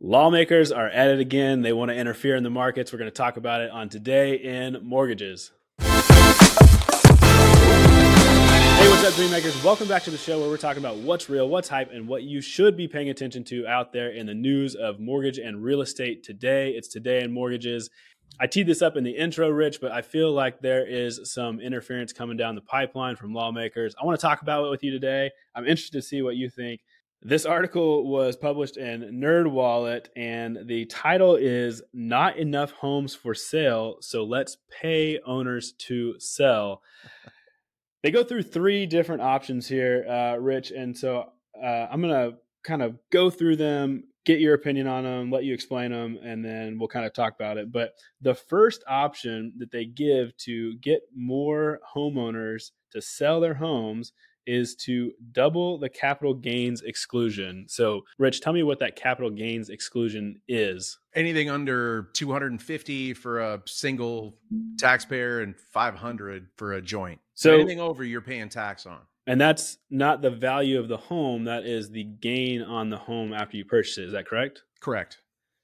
Lawmakers are at it again. They want to interfere in the markets. We're going to talk about it on Today in Mortgages. Hey, what's up, Dreammakers? Welcome back to the show where we're talking about what's real, what's hype, and what you should be paying attention to out there in the news of mortgage and real estate today. It's Today in Mortgages. I teed this up in the intro, Rich, but I feel like there is some interference coming down the pipeline from lawmakers. I want to talk about it with you today. I'm interested to see what you think. This article was published in NerdWallet, and the title is "Not Enough Homes for Sale, So Let's Pay Owners to Sell." they go through three different options here, uh, Rich, and so uh, I'm gonna kind of go through them, get your opinion on them, let you explain them, and then we'll kind of talk about it. But the first option that they give to get more homeowners to sell their homes is to double the capital gains exclusion. So, Rich, tell me what that capital gains exclusion is. Anything under 250 for a single taxpayer and 500 for a joint. So, anything over you're paying tax on. And that's not the value of the home, that is the gain on the home after you purchase it. Is that correct? Correct.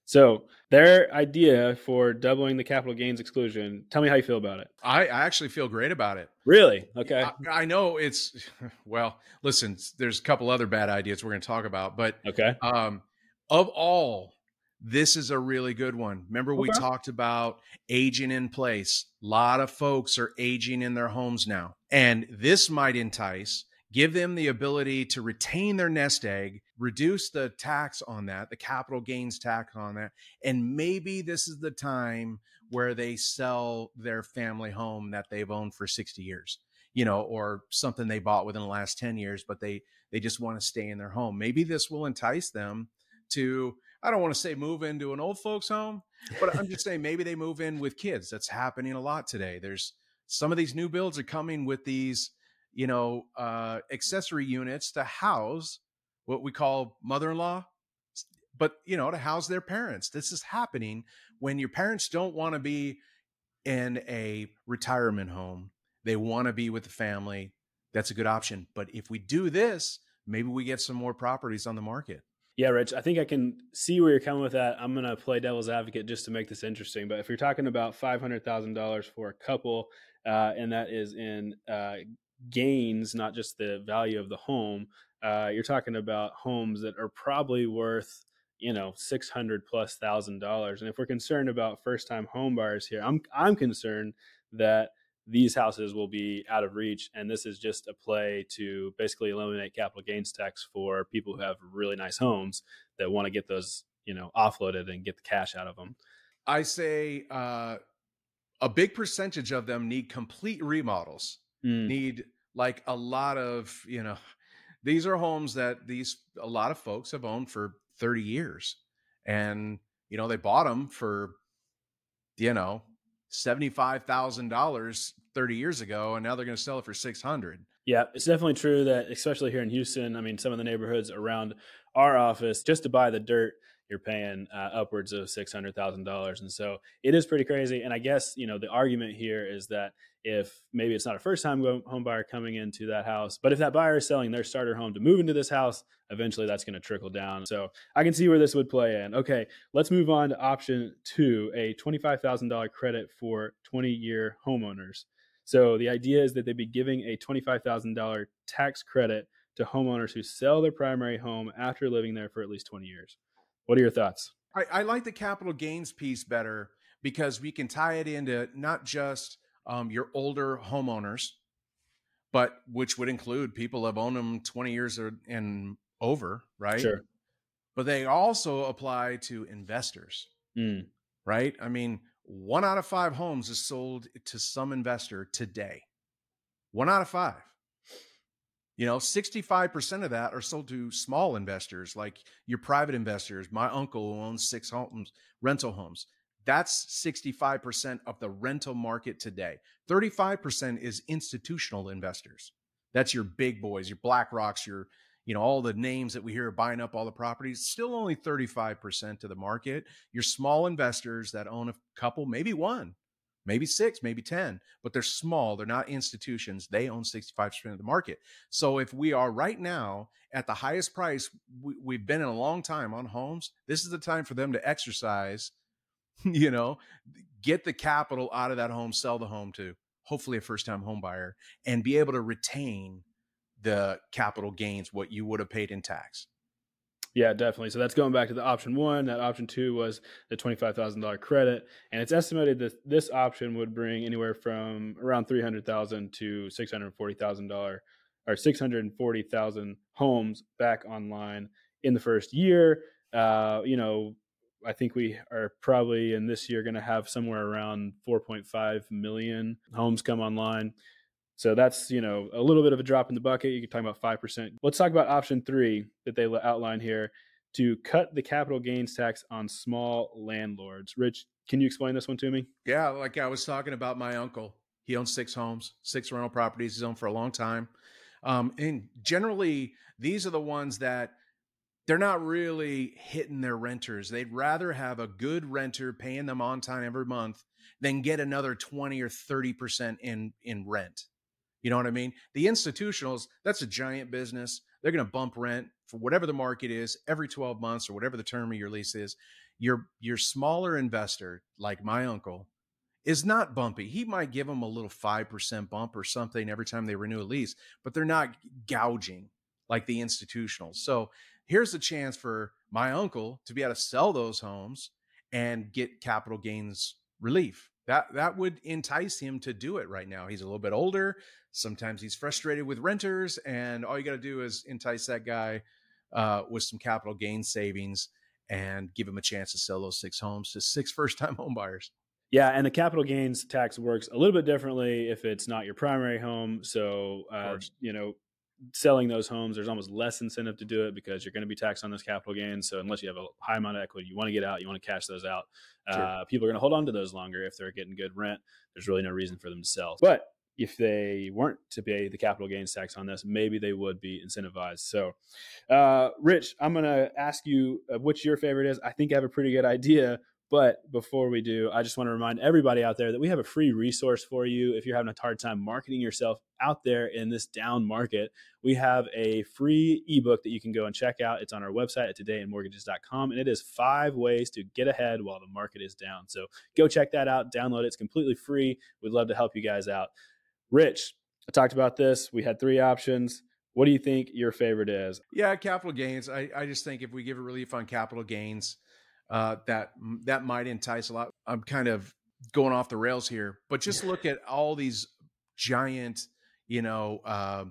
So their idea for doubling the capital gains exclusion. Tell me how you feel about it. I, I actually feel great about it. Really? Okay. I, I, know it's well. Listen, there's a couple other bad ideas we're going to talk about, but okay. Um, of all, this is a really good one. Remember, okay. we talked about aging in place. A lot of folks are aging in their homes now, and this might entice give them the ability to retain their nest egg, reduce the tax on that, the capital gains tax on that. And maybe this is the time where they sell their family home that they've owned for 60 years, you know, or something they bought within the last 10 years, but they, they just want to stay in their home. Maybe this will entice them to, I don't want to say move into an old folks home, but I'm just saying maybe they move in with kids. That's happening a lot today. There's some of these new builds are coming with these, you know, uh, accessory units to house what we call mother-in-law, but you know, to house their parents. This is happening when your parents don't want to be in a retirement home. They want to be with the family. That's a good option. But if we do this, maybe we get some more properties on the market. Yeah, Rich, I think I can see where you're coming with that. I'm going to play devil's advocate just to make this interesting. But if you're talking about $500,000 for a couple, uh, and that is in uh, gains, not just the value of the home. Uh, you're talking about homes that are probably worth you know six hundred plus thousand dollars. And if we're concerned about first time home buyers here, I'm I'm concerned that these houses will be out of reach, and this is just a play to basically eliminate capital gains tax for people who have really nice homes that want to get those you know offloaded and get the cash out of them. I say uh, a big percentage of them need complete remodels mm. need like a lot of you know these are homes that these a lot of folks have owned for 30 years and you know they bought them for you know $75,000 30 years ago and now they're going to sell it for 600 yeah it's definitely true that especially here in Houston I mean some of the neighborhoods around our office just to buy the dirt you're paying uh, upwards of six hundred thousand dollars, and so it is pretty crazy. And I guess you know the argument here is that if maybe it's not a first time home buyer coming into that house, but if that buyer is selling their starter home to move into this house, eventually that's going to trickle down. So I can see where this would play in. Okay, let's move on to option two a $25,000 credit for 20 year homeowners. So the idea is that they'd be giving a $25,000 tax credit to homeowners who sell their primary home after living there for at least 20 years. What are your thoughts? I, I like the capital gains piece better because we can tie it into not just um, your older homeowners, but which would include people have owned them 20 years or, and over, right? Sure. But they also apply to investors, mm. right? I mean, one out of five homes is sold to some investor today. One out of five. You know, 65% of that are sold to small investors like your private investors. My uncle who owns six homes, rental homes. That's 65% of the rental market today. 35% is institutional investors. That's your big boys, your BlackRocks, your, you know, all the names that we hear buying up all the properties. Still only 35% of the market. Your small investors that own a couple, maybe one, maybe six, maybe 10, but they're small. They're not institutions. They own 65% of the market. So if we are right now at the highest price we, have been in a long time on homes, this is the time for them to exercise, you know, get the capital out of that home, sell the home to hopefully a first time home buyer and be able to retain the capital gains, what you would have paid in tax. Yeah, definitely. So that's going back to the option one. That option two was the twenty-five thousand dollar credit, and it's estimated that this option would bring anywhere from around three hundred thousand to six hundred forty thousand dollar or six hundred forty thousand homes back online in the first year. Uh, you know, I think we are probably in this year going to have somewhere around four point five million homes come online. So that's, you know, a little bit of a drop in the bucket. You can talk about 5%. Let's talk about option three that they outline here to cut the capital gains tax on small landlords. Rich, can you explain this one to me? Yeah, like I was talking about my uncle. He owns six homes, six rental properties. He's owned for a long time. Um, and generally, these are the ones that they're not really hitting their renters. They'd rather have a good renter paying them on time every month than get another 20 or 30% in in rent. You know what I mean? The institutionals, that's a giant business. They're going to bump rent for whatever the market is every 12 months or whatever the term of your lease is. Your your smaller investor, like my uncle, is not bumpy. He might give them a little 5% bump or something every time they renew a lease, but they're not gouging like the institutionals. So here's a chance for my uncle to be able to sell those homes and get capital gains relief. That that would entice him to do it right now. He's a little bit older. Sometimes he's frustrated with renters, and all you got to do is entice that guy uh, with some capital gain savings and give him a chance to sell those six homes to six first time home buyers. Yeah, and the capital gains tax works a little bit differently if it's not your primary home. So, uh, you know, selling those homes, there's almost less incentive to do it because you're going to be taxed on those capital gains. So, unless you have a high amount of equity, you want to get out, you want to cash those out. Sure. Uh, people are going to hold on to those longer if they're getting good rent. There's really no reason for them to sell. But if they weren't to pay the capital gains tax on this, maybe they would be incentivized. So, uh, Rich, I'm going to ask you uh, which your favorite is. I think I have a pretty good idea. But before we do, I just want to remind everybody out there that we have a free resource for you. If you're having a hard time marketing yourself out there in this down market, we have a free ebook that you can go and check out. It's on our website at todayinmortgages.com, and it is five ways to get ahead while the market is down. So go check that out, download it. It's completely free. We'd love to help you guys out. Rich, I talked about this. We had three options. What do you think your favorite is? Yeah, capital gains. I, I just think if we give a relief on capital gains, uh, that that might entice a lot. I'm kind of going off the rails here, but just look at all these giant, you know, uh,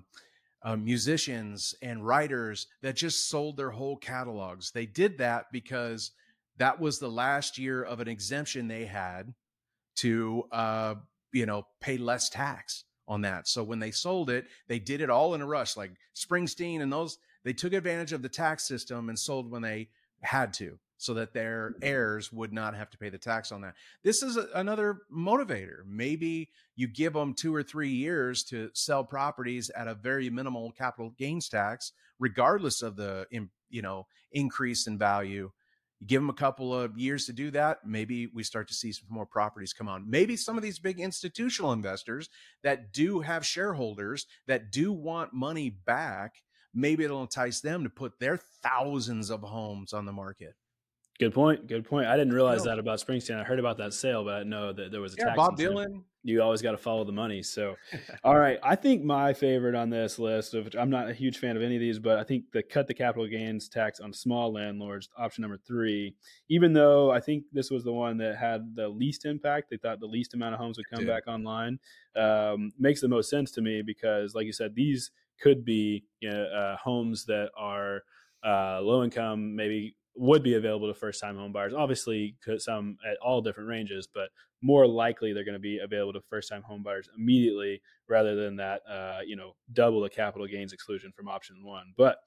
uh, musicians and writers that just sold their whole catalogs. They did that because that was the last year of an exemption they had to, uh, you know, pay less tax on that. So when they sold it, they did it all in a rush. Like Springsteen and those, they took advantage of the tax system and sold when they had to so that their heirs would not have to pay the tax on that. This is a, another motivator. Maybe you give them two or three years to sell properties at a very minimal capital gains tax, regardless of the you know increase in value. You give them a couple of years to do that. Maybe we start to see some more properties come on. Maybe some of these big institutional investors that do have shareholders that do want money back. Maybe it'll entice them to put their thousands of homes on the market. Good point. Good point. I didn't realize no. that about Springsteen. I heard about that sale, but I know that there was a yeah, tax. Bob incentive. Dylan. You always got to follow the money. So, all right. I think my favorite on this list, of I'm not a huge fan of any of these, but I think the cut the capital gains tax on small landlords, option number three. Even though I think this was the one that had the least impact, they thought the least amount of homes would come back online. Um, makes the most sense to me because, like you said, these could be you know, uh, homes that are uh, low income, maybe would be available to first time home buyers. Obviously, some at all different ranges, but more likely they're going to be available to first time home buyers immediately rather than that, uh, you know, double the capital gains exclusion from option one. But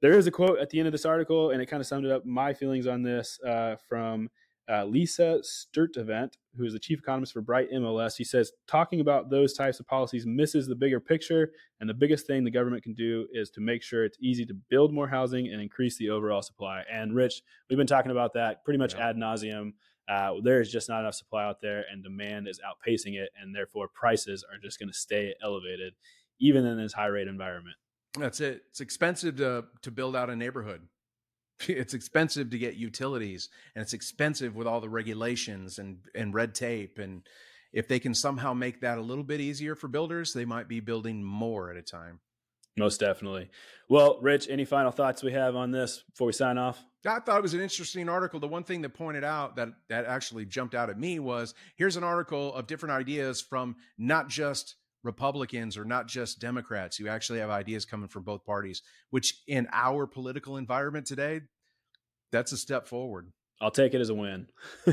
there is a quote at the end of this article, and it kind of summed up my feelings on this uh, from uh, Lisa Sturtevant, who is the chief economist for Bright MLS. He says talking about those types of policies misses the bigger picture, and the biggest thing the government can do is to make sure it's easy to build more housing and increase the overall supply. And Rich, we've been talking about that pretty much yeah. ad nauseum. Uh, there is just not enough supply out there, and demand is outpacing it, and therefore prices are just going to stay elevated, even in this high rate environment. That's it. It's expensive to to build out a neighborhood. It's expensive to get utilities, and it's expensive with all the regulations and and red tape. And if they can somehow make that a little bit easier for builders, they might be building more at a time. Most definitely. Well, Rich, any final thoughts we have on this before we sign off? I thought it was an interesting article. The one thing that pointed out that that actually jumped out at me was here's an article of different ideas from not just Republicans or not just Democrats. You actually have ideas coming from both parties, which in our political environment today, that's a step forward. I'll take it as a win.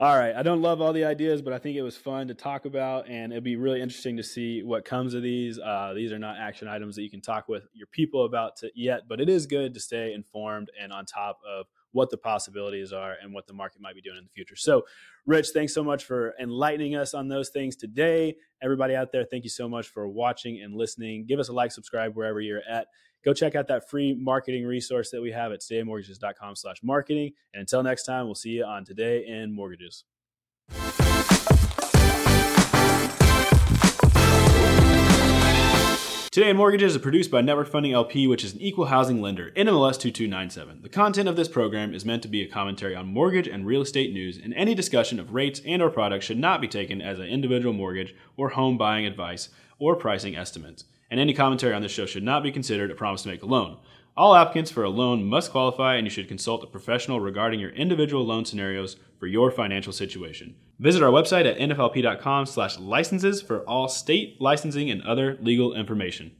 all right. I don't love all the ideas, but I think it was fun to talk about, and it'd be really interesting to see what comes of these. Uh, these are not action items that you can talk with your people about yet, but it is good to stay informed and on top of what the possibilities are and what the market might be doing in the future. So, Rich, thanks so much for enlightening us on those things today. Everybody out there, thank you so much for watching and listening. Give us a like, subscribe wherever you're at. Go check out that free marketing resource that we have at todaymortgages.com slash marketing. And until next time, we'll see you on Today in Mortgages. Today in Mortgages is produced by Network Funding LP, which is an equal housing lender, NMLS 2297. The content of this program is meant to be a commentary on mortgage and real estate news, and any discussion of rates and or products should not be taken as an individual mortgage or home buying advice or pricing estimates. And any commentary on this show should not be considered a promise to make a loan. All applicants for a loan must qualify, and you should consult a professional regarding your individual loan scenarios for your financial situation. Visit our website at nflp.com/licenses for all state licensing and other legal information.